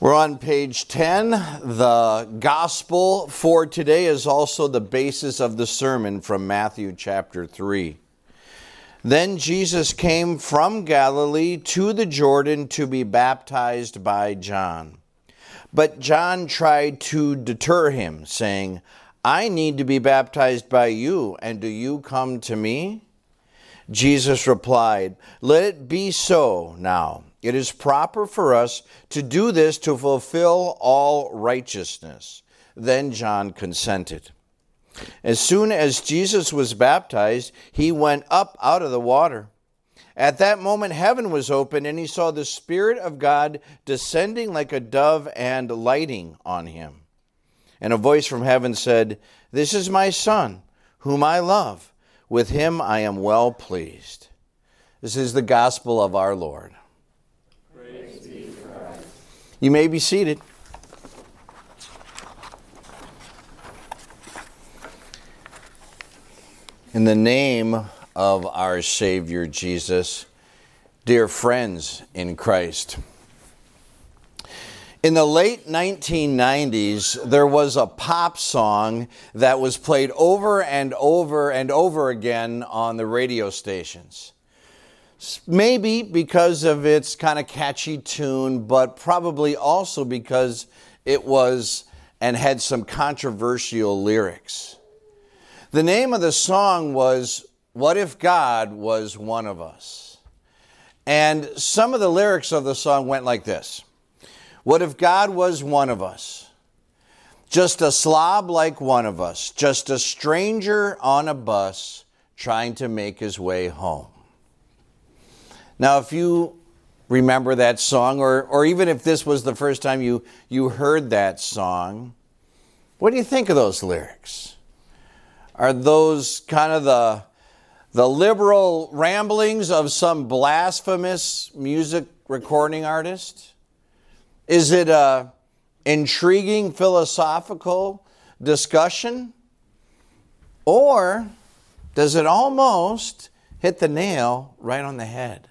We're on page 10. The gospel for today is also the basis of the sermon from Matthew chapter 3. Then Jesus came from Galilee to the Jordan to be baptized by John. But John tried to deter him, saying, I need to be baptized by you, and do you come to me? Jesus replied, Let it be so now. It is proper for us to do this to fulfill all righteousness. Then John consented. As soon as Jesus was baptized, he went up out of the water. At that moment, heaven was opened, and he saw the Spirit of God descending like a dove and lighting on him. And a voice from heaven said, This is my Son, whom I love. With him I am well pleased. This is the gospel of our Lord. You may be seated. In the name of our Savior Jesus, dear friends in Christ. In the late 1990s, there was a pop song that was played over and over and over again on the radio stations. Maybe because of its kind of catchy tune, but probably also because it was and had some controversial lyrics. The name of the song was What If God Was One of Us? And some of the lyrics of the song went like this. What if God was one of us? Just a slob like one of us, just a stranger on a bus trying to make his way home. Now, if you remember that song, or, or even if this was the first time you, you heard that song, what do you think of those lyrics? Are those kind of the, the liberal ramblings of some blasphemous music recording artist? Is it a intriguing philosophical discussion? Or does it almost hit the nail right on the head?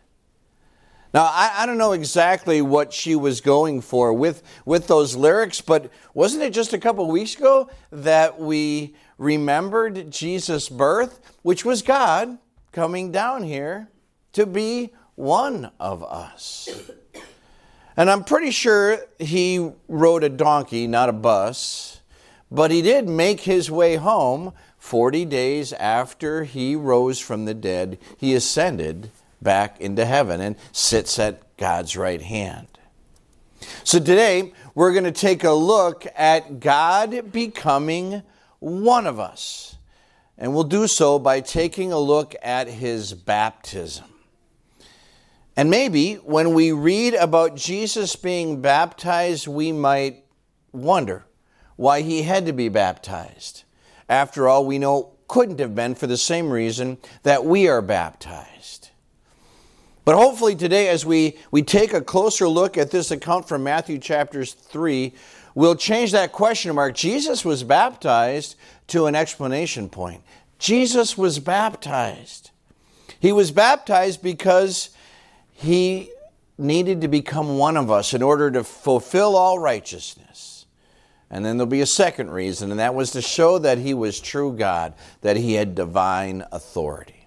Now, I, I, don't know exactly what she was going for with, with those lyrics, but wasn't it just a couple weeks ago that we remembered Jesus' birth, which was God coming down here to be one of us? And I'm pretty sure he rode a donkey, not a bus, but he did make his way home 40 days after he rose from the dead. He ascended back into heaven and sits at God's right hand. So today, we're going to take a look at God becoming one of us. And we'll do so by taking a look at his baptism. And maybe when we read about Jesus being baptized, we might wonder why he had to be baptized. After all, we know couldn't have been for the same reason that we are baptized. But hopefully today, as we, we take a closer look at this account from Matthew chapters 3, we'll change that question mark. Jesus was baptized to an explanation point. Jesus was baptized. He was baptized because he needed to become one of us in order to fulfill all righteousness. And then there'll be a second reason, and that was to show that he was true God, that he had divine authority.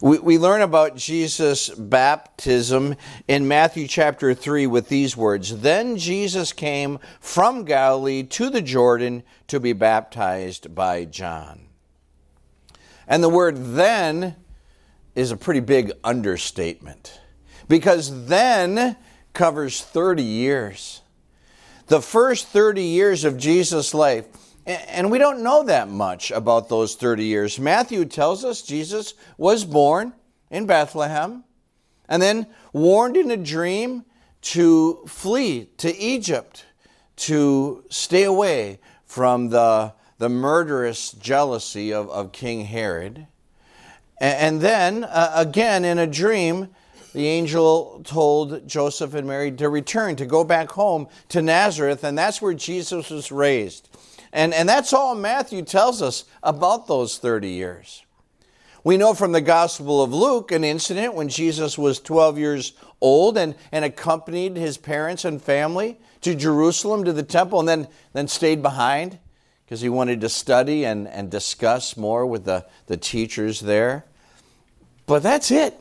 We, we learn about Jesus' baptism in Matthew chapter 3 with these words Then Jesus came from Galilee to the Jordan to be baptized by John. And the word then is a pretty big understatement because then covers 30 years. The first 30 years of Jesus' life, and we don't know that much about those 30 years. Matthew tells us Jesus was born in Bethlehem and then warned in a dream to flee to Egypt, to stay away from the, the murderous jealousy of, of King Herod. And then, uh, again, in a dream, the angel told Joseph and Mary to return, to go back home to Nazareth, and that's where Jesus was raised. And, and that's all Matthew tells us about those 30 years. We know from the Gospel of Luke an incident when Jesus was 12 years old and, and accompanied his parents and family to Jerusalem to the temple and then, then stayed behind because he wanted to study and, and discuss more with the, the teachers there. But that's it.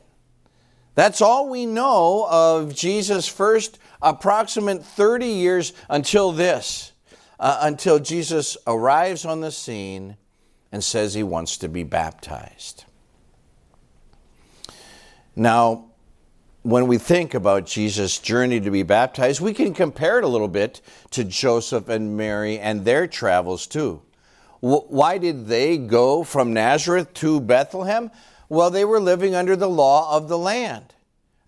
That's all we know of Jesus' first approximate 30 years until this, uh, until Jesus arrives on the scene and says he wants to be baptized. Now, when we think about Jesus' journey to be baptized, we can compare it a little bit to Joseph and Mary and their travels too. Why did they go from Nazareth to Bethlehem? Well, they were living under the law of the land.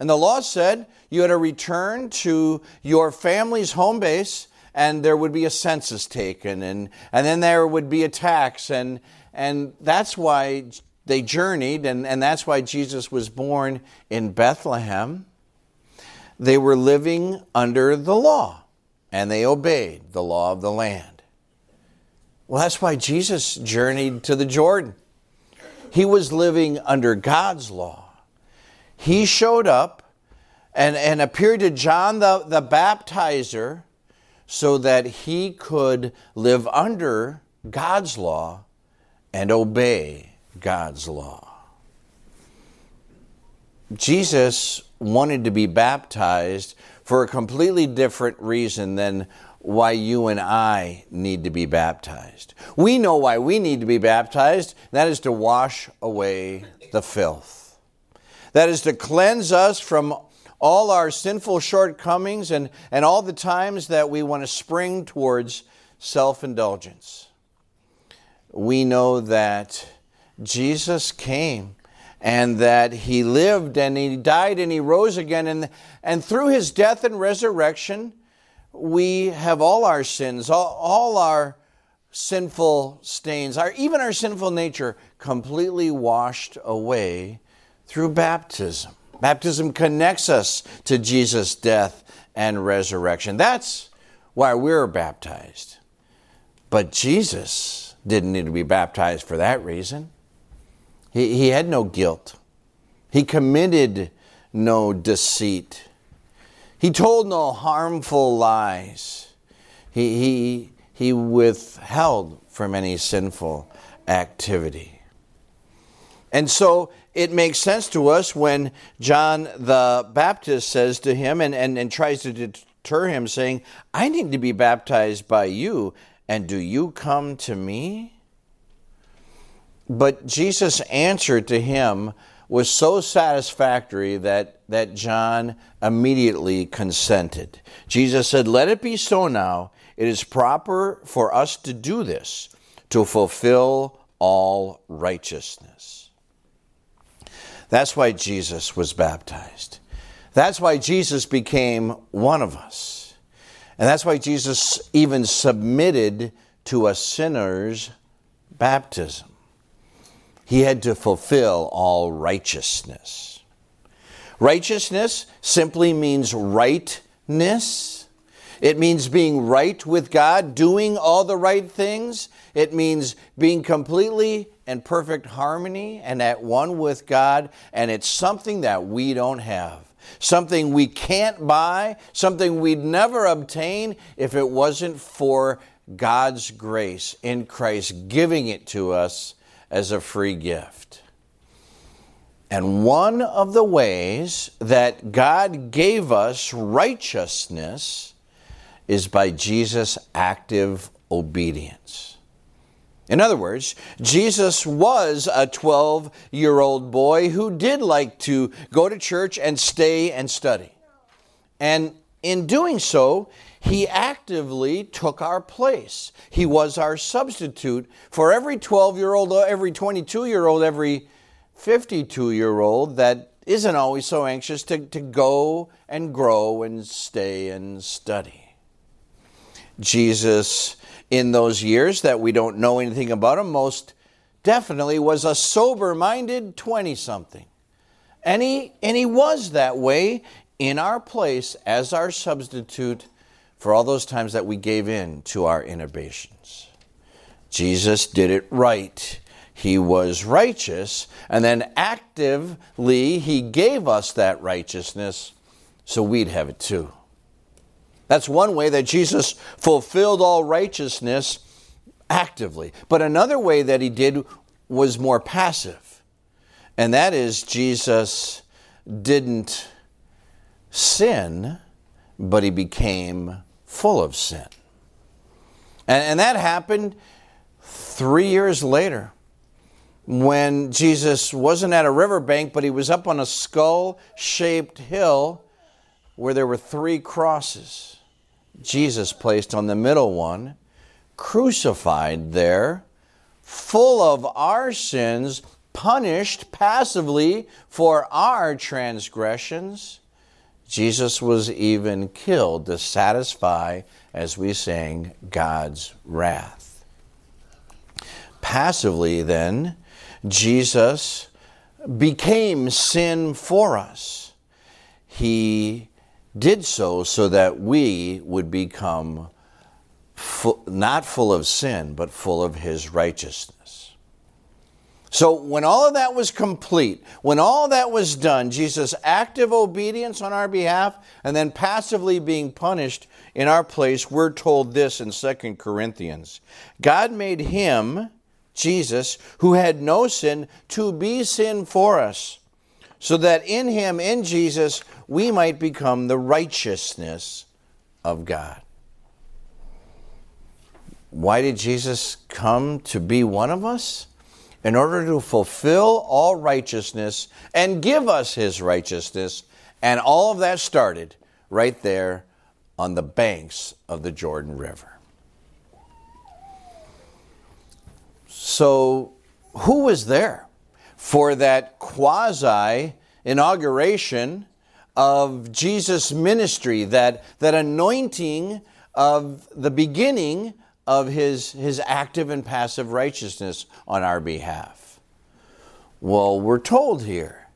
And the law said you had to return to your family's home base and there would be a census taken and, and then there would be a tax and, and that's why they journeyed and, and that's why Jesus was born in Bethlehem. They were living under the law and they obeyed the law of the land. Well, that's why Jesus journeyed to the Jordan. He was living under God's law. He showed up and, and appeared to John the, the baptizer so that he could live under God's law and obey God's law. Jesus wanted to be baptized for a completely different reason than why you and I need to be baptized. We know why we need to be baptized, that is to wash away the filth. That is to cleanse us from all our sinful shortcomings and, and all the times that we want to spring towards self indulgence. We know that Jesus came and that he lived and he died and he rose again. And, and through his death and resurrection, we have all our sins, all, all our sinful stains, our, even our sinful nature completely washed away through baptism. Baptism connects us to Jesus' death and resurrection. That's why we're baptized. But Jesus didn't need to be baptized for that reason. He, he had no guilt. He committed no deceit. He told no harmful lies. He, he, he withheld from any sinful activity. And so it makes sense to us when John the Baptist says to him and, and, and tries to deter him, saying, I need to be baptized by you, and do you come to me? But Jesus' answer to him was so satisfactory that, that John immediately consented. Jesus said, Let it be so now. It is proper for us to do this to fulfill all righteousness. That's why Jesus was baptized. That's why Jesus became one of us. And that's why Jesus even submitted to a sinner's baptism. He had to fulfill all righteousness. Righteousness simply means rightness. It means being right with God, doing all the right things. It means being completely in perfect harmony and at one with God. And it's something that we don't have, something we can't buy, something we'd never obtain if it wasn't for God's grace in Christ giving it to us as a free gift. And one of the ways that God gave us righteousness is by Jesus' active obedience. In other words, Jesus was a 12 year old boy who did like to go to church and stay and study. And in doing so, he actively took our place. He was our substitute for every 12 year old, every 22 year old, every 52 year old that isn't always so anxious to, to go and grow and stay and study. Jesus, in those years that we don't know anything about him, most definitely was a sober minded 20 something. And he, and he was that way in our place as our substitute for all those times that we gave in to our innovations. Jesus did it right. he was righteous, and then actively he gave us that righteousness so we'd have it too. That's one way that Jesus fulfilled all righteousness actively. But another way that he did was more passive, and that is Jesus didn't sin, but he became full of sin. And, and that happened three years later when Jesus wasn't at a riverbank, but he was up on a skull shaped hill where there were three crosses. Jesus placed on the middle one, crucified there, full of our sins, punished passively for our transgressions. Jesus was even killed to satisfy, as we sang, God's wrath. Passively, then, Jesus became sin for us. He did so so that we would become full, not full of sin, but full of his righteousness. So, when all of that was complete, when all that was done, Jesus' active obedience on our behalf and then passively being punished in our place, we're told this in 2 Corinthians God made him, Jesus, who had no sin, to be sin for us, so that in him, in Jesus, we might become the righteousness of God. Why did Jesus come to be one of us? In order to fulfill all righteousness and give us his righteousness. And all of that started right there on the banks of the Jordan River. So, who was there for that quasi inauguration of Jesus' ministry, that, that anointing of the beginning of his, his active and passive righteousness on our behalf? Well, we're told here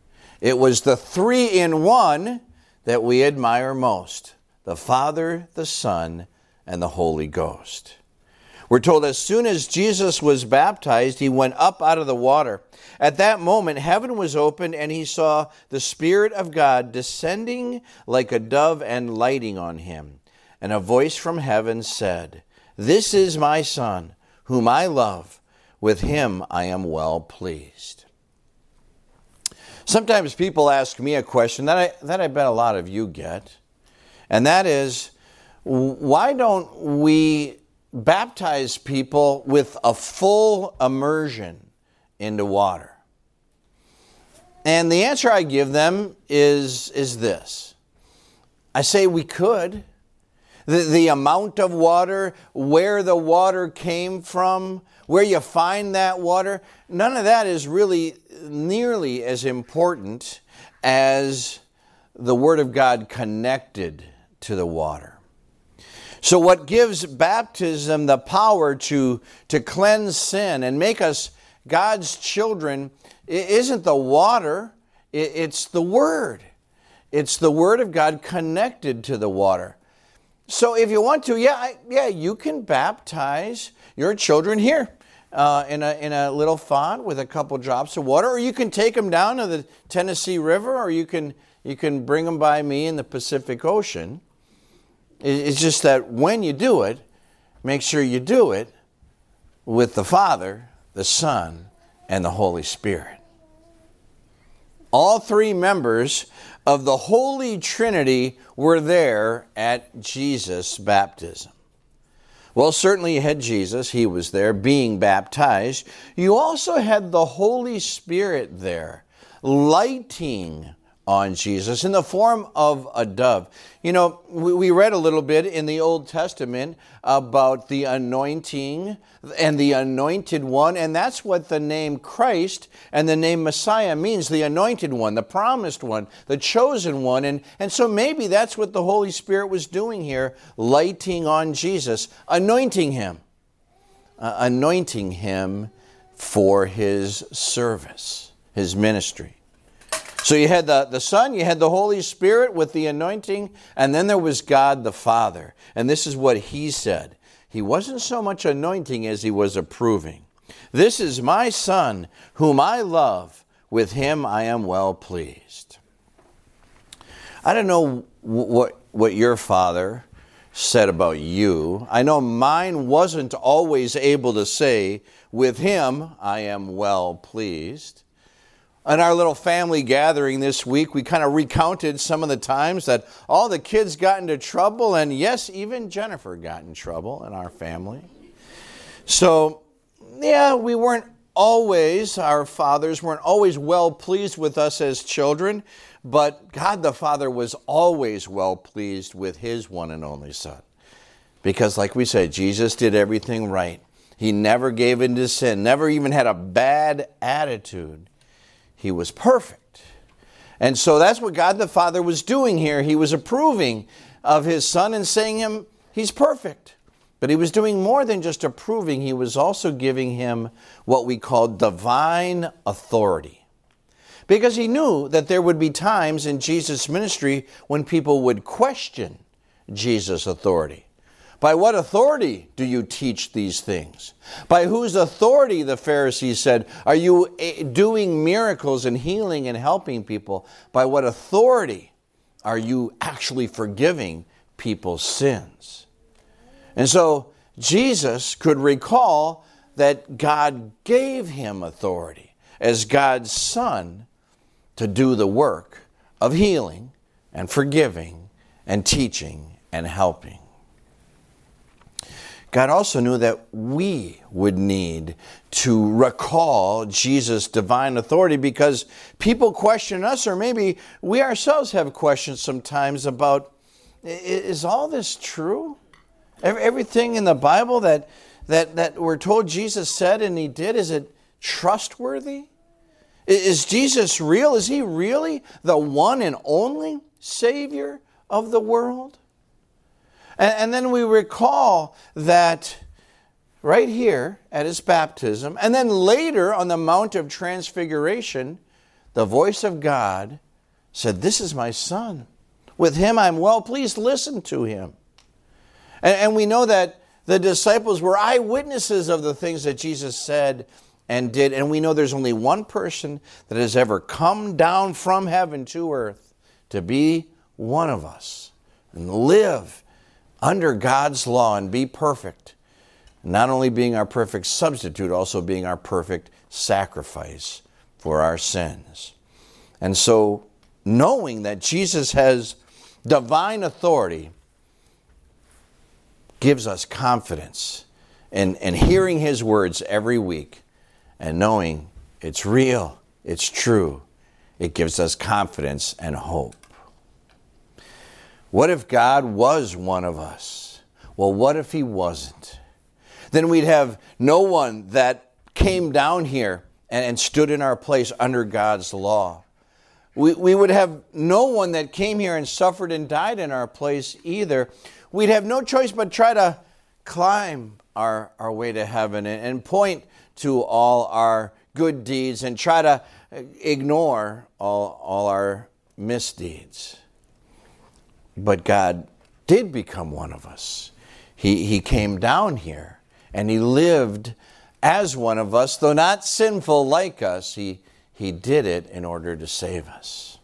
it was the three in one that we admire most the Father, the Son, and the Holy Ghost. We're told as soon as Jesus was baptized, he went up out of the water. At that moment, heaven was opened, and he saw the Spirit of God descending like a dove and lighting on him. And a voice from heaven said, This is my Son, whom I love. With him I am well pleased. Sometimes people ask me a question that I, that I bet a lot of you get, and that is, why don't we baptize people with a full immersion into water? And the answer I give them is, is this I say we could. The, the amount of water, where the water came from, where you find that water, none of that is really nearly as important as the Word of God connected to the water. So, what gives baptism the power to, to cleanse sin and make us God's children isn't the water, it's the Word. It's the Word of God connected to the water. So, if you want to, yeah, yeah, you can baptize your children here. Uh, in, a, in a little font with a couple drops of water, or you can take them down to the Tennessee River, or you can, you can bring them by me in the Pacific Ocean. It's just that when you do it, make sure you do it with the Father, the Son, and the Holy Spirit. All three members of the Holy Trinity were there at Jesus' baptism. Well, certainly you had Jesus, he was there being baptized. You also had the Holy Spirit there, lighting on Jesus in the form of a dove. You know, we read a little bit in the Old Testament about the anointing and the anointed one, and that's what the name Christ and the name Messiah means the anointed one, the promised one, the chosen one. And, and so maybe that's what the Holy Spirit was doing here, lighting on Jesus, anointing him, uh, anointing him for his service, his ministry. So you had the, the Son, you had the Holy Spirit with the anointing, and then there was God the Father. And this is what he said He wasn't so much anointing as he was approving. This is my Son, whom I love. With him I am well pleased. I don't know what, what your father said about you. I know mine wasn't always able to say, With him I am well pleased. In our little family gathering this week, we kind of recounted some of the times that all the kids got into trouble, and yes, even Jennifer got in trouble in our family. So, yeah, we weren't always, our fathers weren't always well pleased with us as children. But God the Father was always well pleased with his one and only Son. Because, like we said, Jesus did everything right. He never gave in to sin, never even had a bad attitude. He was perfect. And so that's what God the Father was doing here. He was approving of his Son and saying him, He's perfect. But he was doing more than just approving, he was also giving him what we call divine authority because he knew that there would be times in Jesus' ministry when people would question Jesus' authority. By what authority do you teach these things? By whose authority, the Pharisees said, are you eh, doing miracles and healing and helping people? By what authority are you actually forgiving people's sins? And so Jesus could recall that God gave him authority as God's Son to do the work of healing and forgiving and teaching and helping. God also knew that we would need to recall Jesus' divine authority because people question us, or maybe we ourselves have questions sometimes about is all this true? Everything in the Bible that, that, that we're told Jesus said and he did, is it trustworthy? Is Jesus real? Is he really the one and only Savior of the world? And, and then we recall that right here at his baptism, and then later on the Mount of Transfiguration, the voice of God said, This is my Son. With him I'm well pleased. Listen to him. And, and we know that the disciples were eyewitnesses of the things that Jesus said and did. And we know there's only one person that has ever come down from heaven to earth to be one of us and live under God's law and be perfect. Not only being our perfect substitute, also being our perfect sacrifice for our sins. And so, knowing that Jesus has divine authority gives us confidence in, in hearing his words every week and knowing it's real, it's true, it gives us confidence and hope. What if God was one of us? Well, what if He wasn't? Then we'd have no one that came down here and, and stood in our place under God's law. We, we would have no one that came here and suffered and died in our place either. We'd have no choice but try to climb our, our way to heaven and, and point to all our good deeds and try to ignore all, all our misdeeds. But God did become one of us. He, he came down here and He lived as one of us, though not sinful like us. He, he did it in order to save us.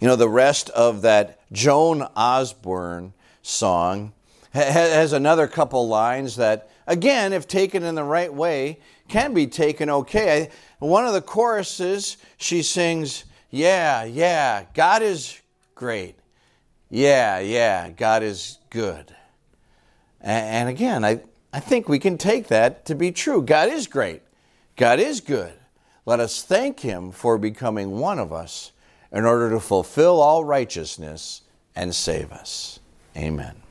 You know, the rest of that Joan Osborne song has another couple lines that again, if taken in the right way, can be taken okay. One of the choruses, she sings, Yeah, yeah, God is great. Yeah, yeah, God is good. And again, I, I think we can take that to be true. God is great. God is good. Let us thank Him for becoming one of us in order to fulfill all righteousness and save us. Amen.